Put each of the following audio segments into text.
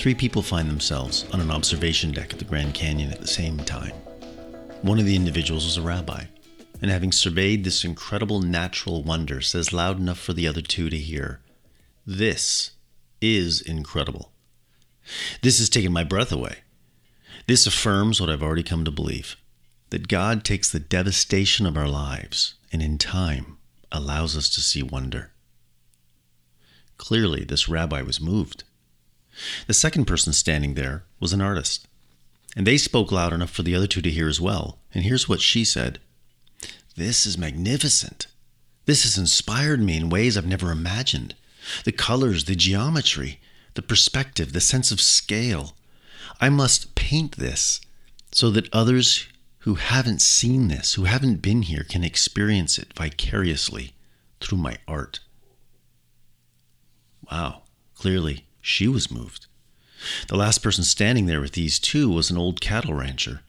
Three people find themselves on an observation deck at the Grand Canyon at the same time. One of the individuals was a rabbi, and having surveyed this incredible natural wonder, says loud enough for the other two to hear, This is incredible. This has taken my breath away. This affirms what I've already come to believe that God takes the devastation of our lives and in time allows us to see wonder. Clearly, this rabbi was moved. The second person standing there was an artist, and they spoke loud enough for the other two to hear as well. And here's what she said This is magnificent. This has inspired me in ways I've never imagined. The colors, the geometry, the perspective, the sense of scale. I must paint this so that others who haven't seen this, who haven't been here, can experience it vicariously through my art. Wow, clearly she was moved. The last person standing there with these two was an old cattle rancher,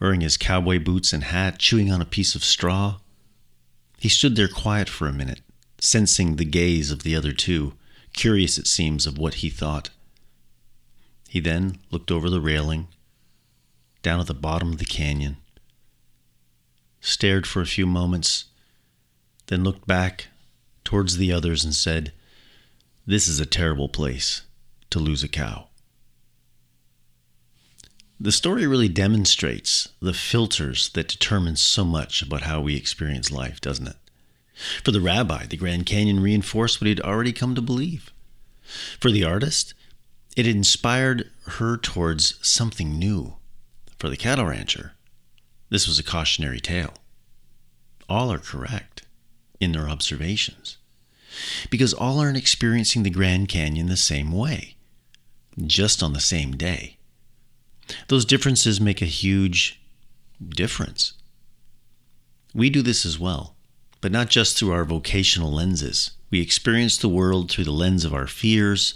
wearing his cowboy boots and hat, chewing on a piece of straw. He stood there quiet for a minute, sensing the gaze of the other two, curious, it seems, of what he thought. He then looked over the railing, down at the bottom of the canyon, stared for a few moments, then looked back towards the others and said, This is a terrible place to lose a cow. The story really demonstrates the filters that determine so much about how we experience life, doesn't it? For the rabbi, the Grand Canyon reinforced what he'd already come to believe. For the artist, it inspired her towards something new. For the cattle rancher, this was a cautionary tale. All are correct in their observations because all aren't experiencing the Grand Canyon the same way, just on the same day. Those differences make a huge difference. We do this as well, but not just through our vocational lenses. We experience the world through the lens of our fears,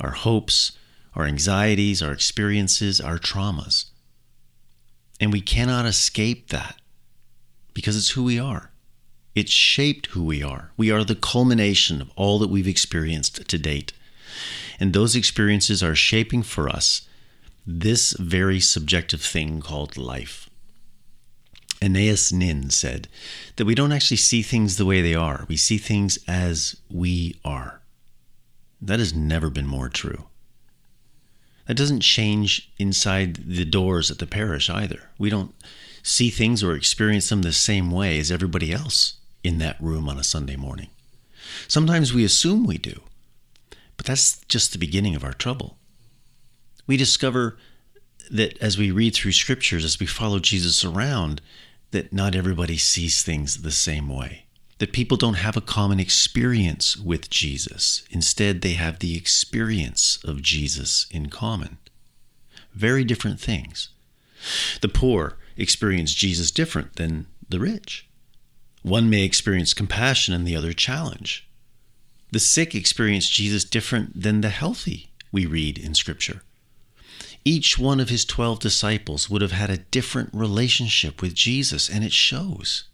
our hopes, our anxieties, our experiences, our traumas. And we cannot escape that because it's who we are. It's shaped who we are. We are the culmination of all that we've experienced to date. And those experiences are shaping for us this very subjective thing called life. Anais Nin said that we don't actually see things the way they are, we see things as we are. That has never been more true. That doesn't change inside the doors at the parish either. We don't see things or experience them the same way as everybody else in that room on a Sunday morning. Sometimes we assume we do, but that's just the beginning of our trouble. We discover that as we read through scriptures, as we follow Jesus around, that not everybody sees things the same way. That people don't have a common experience with Jesus. Instead, they have the experience of Jesus in common. Very different things. The poor experience Jesus different than the rich. One may experience compassion and the other challenge. The sick experience Jesus different than the healthy, we read in Scripture. Each one of his 12 disciples would have had a different relationship with Jesus, and it shows.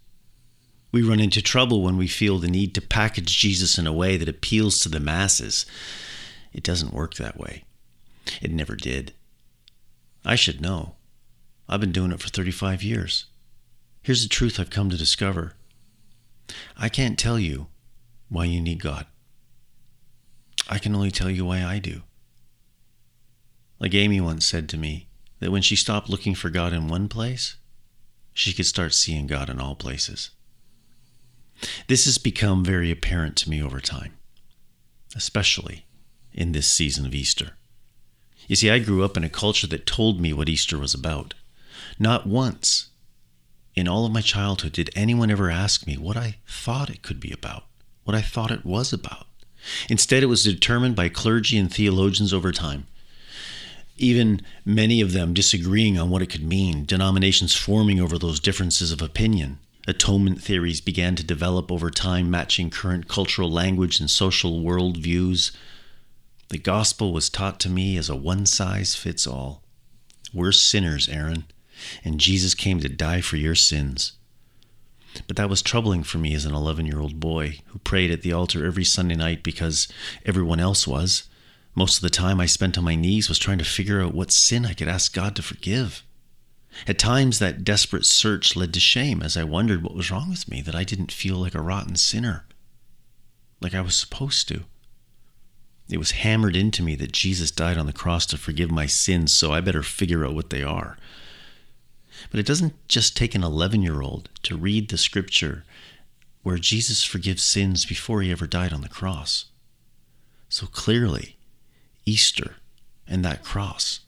We run into trouble when we feel the need to package Jesus in a way that appeals to the masses. It doesn't work that way. It never did. I should know. I've been doing it for 35 years. Here's the truth I've come to discover I can't tell you why you need God. I can only tell you why I do. Like Amy once said to me, that when she stopped looking for God in one place, she could start seeing God in all places. This has become very apparent to me over time, especially in this season of Easter. You see, I grew up in a culture that told me what Easter was about. Not once in all of my childhood did anyone ever ask me what I thought it could be about, what I thought it was about. Instead, it was determined by clergy and theologians over time. Even many of them disagreeing on what it could mean, denominations forming over those differences of opinion. Atonement theories began to develop over time, matching current cultural language and social world views. The gospel was taught to me as a one size fits all. We're sinners, Aaron and Jesus came to die for your sins. But that was troubling for me as an 11 year old boy who prayed at the altar every Sunday night because everyone else was, Most of the time I spent on my knees was trying to figure out what sin I could ask God to forgive. At times, that desperate search led to shame as I wondered what was wrong with me, that I didn't feel like a rotten sinner, like I was supposed to. It was hammered into me that Jesus died on the cross to forgive my sins, so I better figure out what they are. But it doesn't just take an 11 year old to read the scripture where Jesus forgives sins before he ever died on the cross. So clearly, Easter and that cross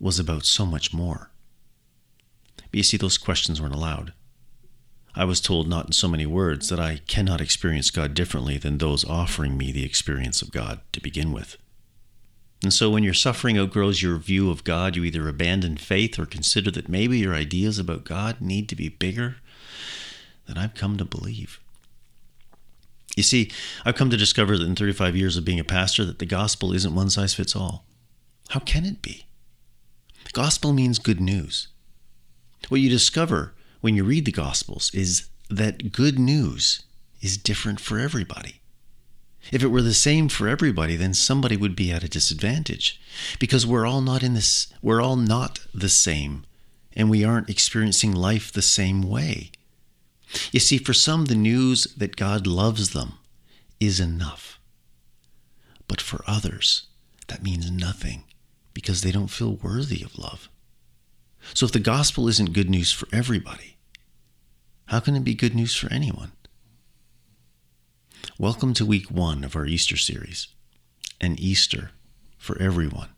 was about so much more. But you see, those questions weren't allowed. I was told not in so many words that I cannot experience God differently than those offering me the experience of God to begin with. And so when your suffering outgrows your view of God, you either abandon faith or consider that maybe your ideas about God need to be bigger than I've come to believe. You see, I've come to discover that in 35 years of being a pastor that the gospel isn't one size fits all. How can it be? The gospel means good news. What you discover when you read the gospels is that good news is different for everybody. If it were the same for everybody, then somebody would be at a disadvantage because we're all not in this we're all not the same and we aren't experiencing life the same way. You see, for some, the news that God loves them is enough. But for others, that means nothing because they don't feel worthy of love. So if the gospel isn't good news for everybody, how can it be good news for anyone? Welcome to week one of our Easter series, an Easter for everyone.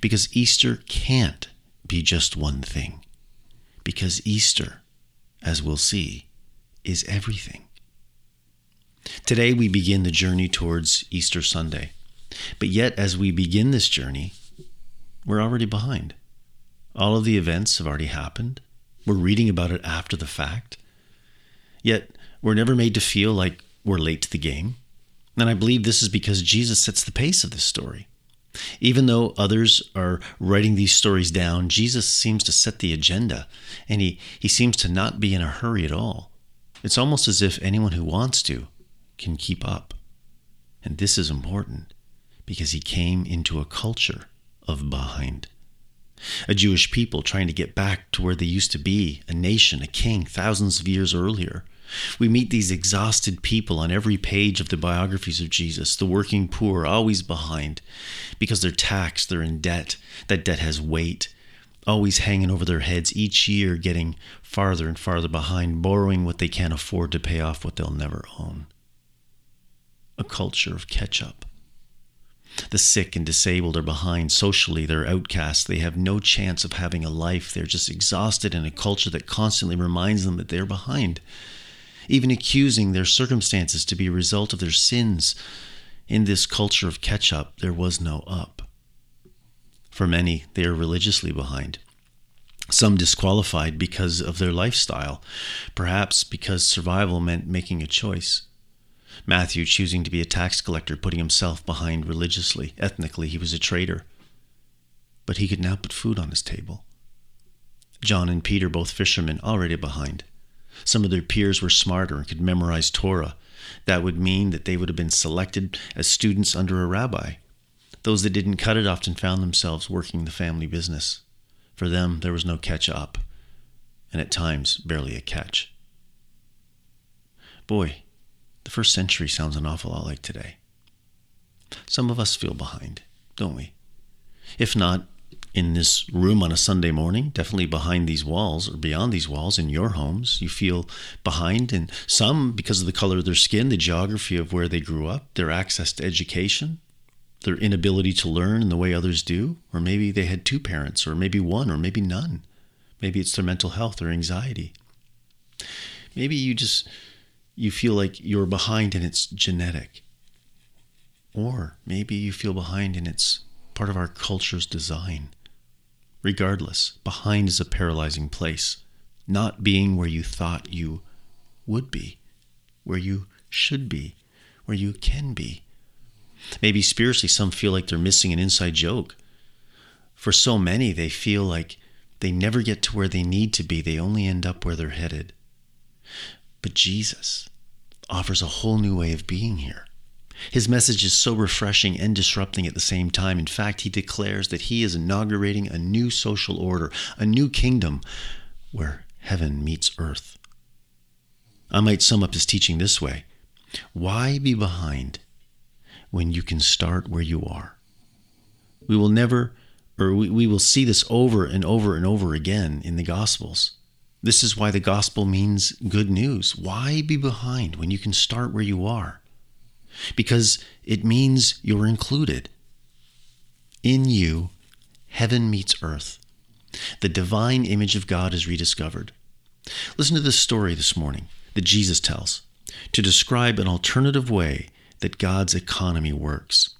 Because Easter can't be just one thing. Because Easter as we'll see, is everything. Today we begin the journey towards Easter Sunday. But yet, as we begin this journey, we're already behind. All of the events have already happened. We're reading about it after the fact. Yet, we're never made to feel like we're late to the game. And I believe this is because Jesus sets the pace of this story. Even though others are writing these stories down, Jesus seems to set the agenda, and he, he seems to not be in a hurry at all. It's almost as if anyone who wants to can keep up. And this is important because he came into a culture of behind. A Jewish people trying to get back to where they used to be, a nation, a king, thousands of years earlier. We meet these exhausted people on every page of the biographies of Jesus, the working poor, always behind because they're taxed, they're in debt. That debt has weight, always hanging over their heads, each year getting farther and farther behind, borrowing what they can't afford to pay off what they'll never own. A culture of catch up. The sick and disabled are behind. Socially, they're outcasts. They have no chance of having a life. They're just exhausted in a culture that constantly reminds them that they're behind even accusing their circumstances to be a result of their sins. In this culture of catch up, there was no up. For many, they are religiously behind. Some disqualified because of their lifestyle, perhaps because survival meant making a choice. Matthew choosing to be a tax collector, putting himself behind religiously. Ethnically, he was a traitor. But he could now put food on his table. John and Peter, both fishermen, already behind. Some of their peers were smarter and could memorize Torah. That would mean that they would have been selected as students under a rabbi. Those that didn't cut it often found themselves working the family business. For them, there was no catch up, and at times, barely a catch. Boy, the first century sounds an awful lot like today. Some of us feel behind, don't we? If not, in this room on a Sunday morning, definitely behind these walls or beyond these walls in your homes. You feel behind, and some because of the color of their skin, the geography of where they grew up, their access to education, their inability to learn in the way others do, or maybe they had two parents, or maybe one, or maybe none. Maybe it's their mental health or anxiety. Maybe you just you feel like you're behind and it's genetic. Or maybe you feel behind and it's part of our culture's design. Regardless, behind is a paralyzing place, not being where you thought you would be, where you should be, where you can be. Maybe spiritually, some feel like they're missing an inside joke. For so many, they feel like they never get to where they need to be, they only end up where they're headed. But Jesus offers a whole new way of being here His message is so refreshing and disrupting at the same time. In fact, he declares that he is inaugurating a new social order, a new kingdom where heaven meets earth. I might sum up his teaching this way Why be behind when you can start where you are? We will never, or we, we will see this over and over and over again in the Gospels. This is why the gospel means good news. Why be behind when you can start where you are? Because it means you're included. In you, heaven meets earth. The divine image of God is rediscovered. Listen to this story this morning that Jesus tells to describe an alternative way that God's economy works.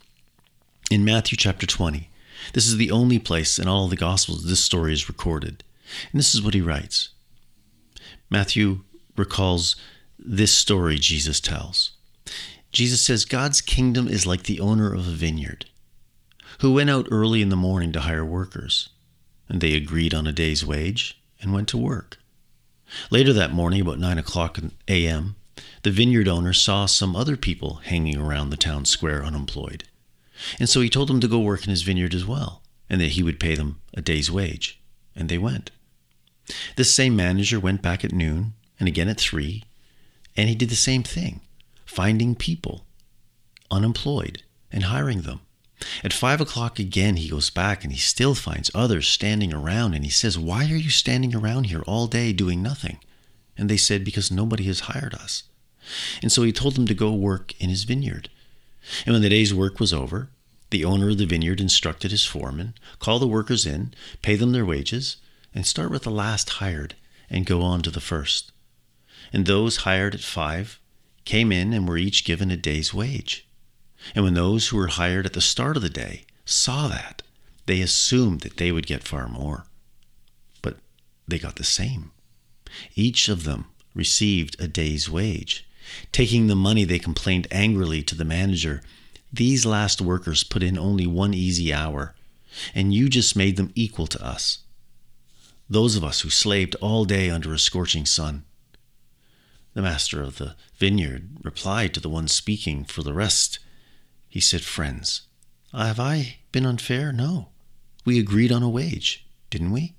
In Matthew chapter 20, this is the only place in all of the Gospels this story is recorded. And this is what he writes Matthew recalls this story Jesus tells. Jesus says, God's kingdom is like the owner of a vineyard who went out early in the morning to hire workers. And they agreed on a day's wage and went to work. Later that morning, about 9 o'clock a.m., the vineyard owner saw some other people hanging around the town square unemployed. And so he told them to go work in his vineyard as well, and that he would pay them a day's wage. And they went. This same manager went back at noon and again at three, and he did the same thing, finding people unemployed and hiring them. At five o'clock again, he goes back and he still finds others standing around and he says, Why are you standing around here all day doing nothing? And they said, Because nobody has hired us. And so he told them to go work in his vineyard. And when the day's work was over, the owner of the vineyard instructed his foreman, call the workers in, pay them their wages, and start with the last hired and go on to the first. And those hired at five came in and were each given a day's wage. And when those who were hired at the start of the day saw that, they assumed that they would get far more. But they got the same. Each of them received a day's wage. Taking the money, they complained angrily to the manager These last workers put in only one easy hour, and you just made them equal to us those of us who slaved all day under a scorching sun. The master of the vineyard replied to the one speaking for the rest. He said, Friends, have I been unfair? No. We agreed on a wage, didn't we?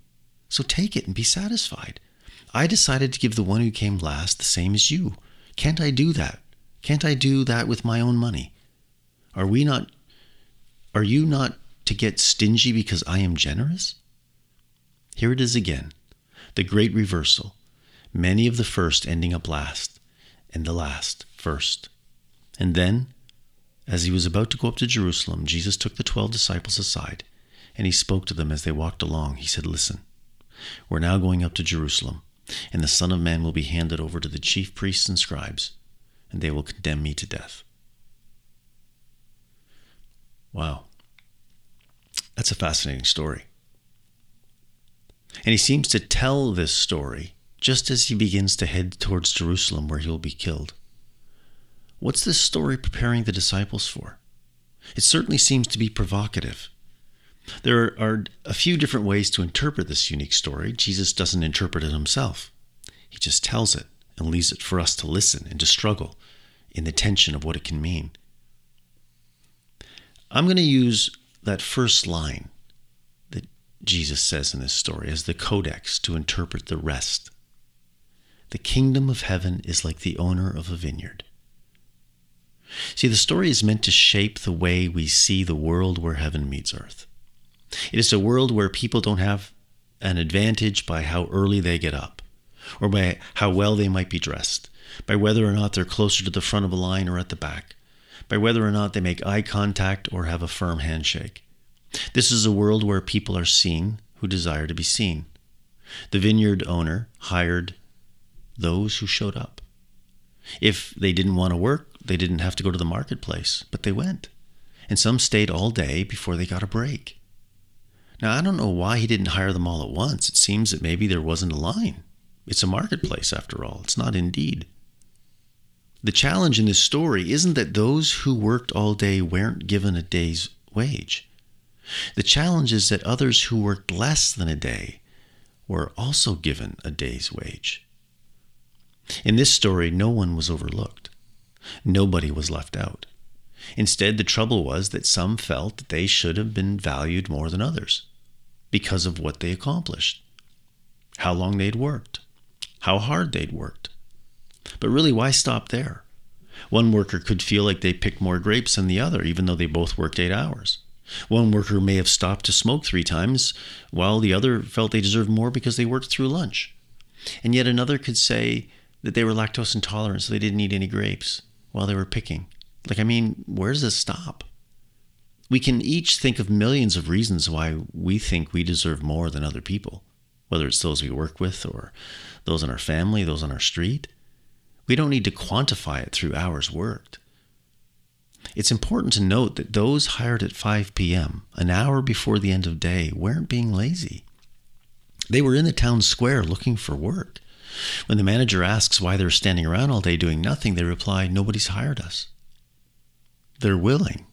So take it and be satisfied. I decided to give the one who came last the same as you. Can't I do that? Can't I do that with my own money? Are we not are you not to get stingy because I am generous? Here it is again the great reversal. Many of the first ending up last, and the last first. And then, as he was about to go up to Jerusalem, Jesus took the twelve disciples aside, and he spoke to them as they walked along. He said, Listen, we're now going up to Jerusalem, and the Son of Man will be handed over to the chief priests and scribes, and they will condemn me to death. Wow. That's a fascinating story. And he seems to tell this story just as he begins to head towards Jerusalem where he'll be killed. What's this story preparing the disciples for? It certainly seems to be provocative. There are a few different ways to interpret this unique story. Jesus doesn't interpret it himself, he just tells it and leaves it for us to listen and to struggle in the tension of what it can mean. I'm going to use that first line that Jesus says in this story, as the codex to interpret the rest. The kingdom of heaven is like the owner of a vineyard. See, the story is meant to shape the way we see the world where heaven meets earth. It is a world where people don't have an advantage by how early they get up, or by how well they might be dressed, by whether or not they're closer to the front of a line or at the back, by whether or not they make eye contact or have a firm handshake. This is a world where people are seen who desire to be seen. The vineyard owner hired those who showed up. If they didn't want to work, they didn't have to go to the marketplace, but they went. And some stayed all day before they got a break. Now, I don't know why he didn't hire them all at once. It seems that maybe there wasn't a line. It's a marketplace, after all. It's not indeed. The challenge in this story isn't that those who worked all day weren't given a day's wage. The challenge is that others who worked less than a day were also given a day's wage. In this story, no one was overlooked. Nobody was left out. Instead, the trouble was that some felt that they should have been valued more than others because of what they accomplished, how long they'd worked, how hard they'd worked. But really, why stop there? One worker could feel like they picked more grapes than the other, even though they both worked eight hours. One worker may have stopped to smoke three times, while the other felt they deserved more because they worked through lunch. And yet another could say that they were lactose intolerant, so they didn't eat any grapes while they were picking. Like, I mean, where does this stop? We can each think of millions of reasons why we think we deserve more than other people, whether it's those we work with or those in our family, those on our street. We don't need to quantify it through hours worked. It's important to note that those hired at 5 p.m., an hour before the end of day, weren't being lazy. They were in the town square looking for work. When the manager asks why they're standing around all day doing nothing, they reply, Nobody's hired us. They're willing.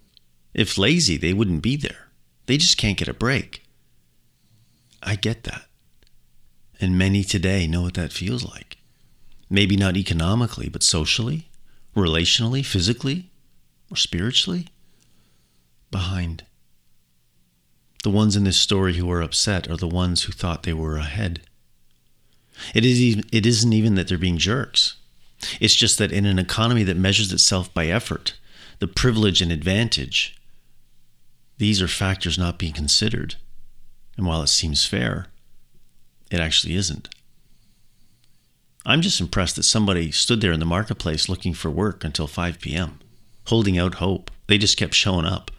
If lazy, they wouldn't be there. They just can't get a break. I get that. And many today know what that feels like. Maybe not economically, but socially, relationally, physically, or spiritually. Behind. The ones in this story who are upset are the ones who thought they were ahead. It, is even, it isn't even that they're being jerks. It's just that in an economy that measures itself by effort, the privilege and advantage, these are factors not being considered. And while it seems fair, it actually isn't. I'm just impressed that somebody stood there in the marketplace looking for work until 5 p.m., holding out hope. They just kept showing up.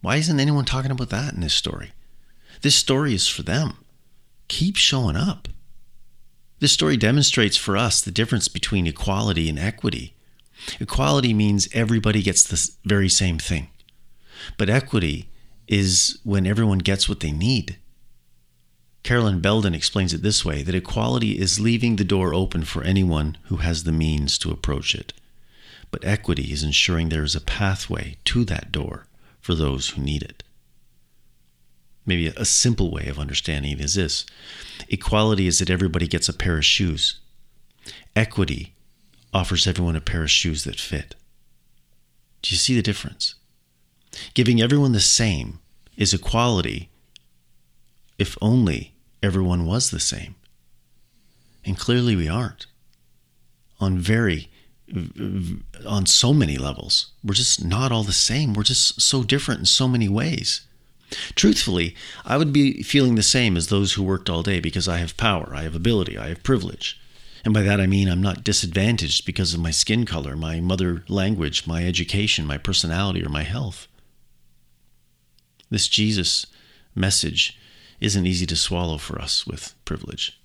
Why isn't anyone talking about that in this story? This story is for them. Keep showing up. This story demonstrates for us the difference between equality and equity. Equality means everybody gets the very same thing, but equity is when everyone gets what they need. Carolyn Belden explains it this way that equality is leaving the door open for anyone who has the means to approach it. But equity is ensuring there is a pathway to that door for those who need it. Maybe a simple way of understanding it is this equality is that everybody gets a pair of shoes. Equity offers everyone a pair of shoes that fit. Do you see the difference? Giving everyone the same is equality if only everyone was the same. And clearly we aren't. On very on so many levels. We're just not all the same. We're just so different in so many ways. Truthfully, I would be feeling the same as those who worked all day because I have power, I have ability, I have privilege. And by that I mean I'm not disadvantaged because of my skin color, my mother language, my education, my personality, or my health. This Jesus message isn't easy to swallow for us with privilege,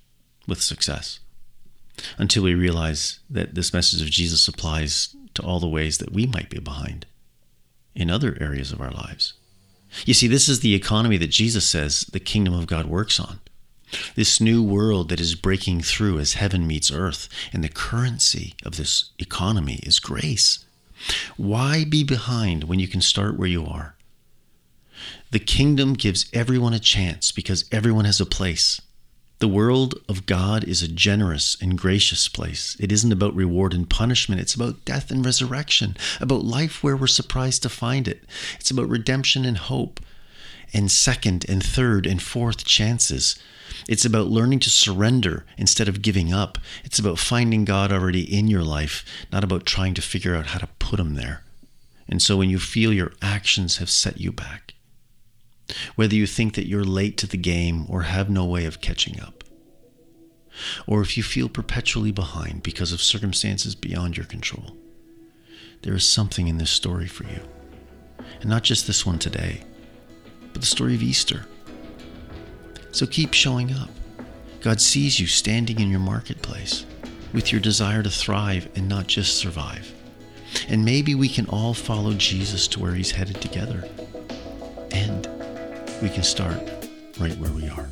with success, until we realize that this message of Jesus applies to all the ways that we might be behind in other areas of our lives. You see, this is the economy that Jesus says the kingdom of God works on. This new world that is breaking through as heaven meets earth, and the currency of this economy is grace. Why be behind when you can start where you are? The kingdom gives everyone a chance because everyone has a place. The world of God is a generous and gracious place. It isn't about reward and punishment. It's about death and resurrection, about life where we're surprised to find it. It's about redemption and hope, and second and third and fourth chances. It's about learning to surrender instead of giving up. It's about finding God already in your life, not about trying to figure out how to put Him there. And so when you feel your actions have set you back, whether you think that you're late to the game or have no way of catching up, or if you feel perpetually behind because of circumstances beyond your control. There is something in this story for you. And not just this one today, but the story of Easter. So keep showing up. God sees you standing in your marketplace with your desire to thrive and not just survive. And maybe we can all follow Jesus to where he's headed together. And we can start right where we are.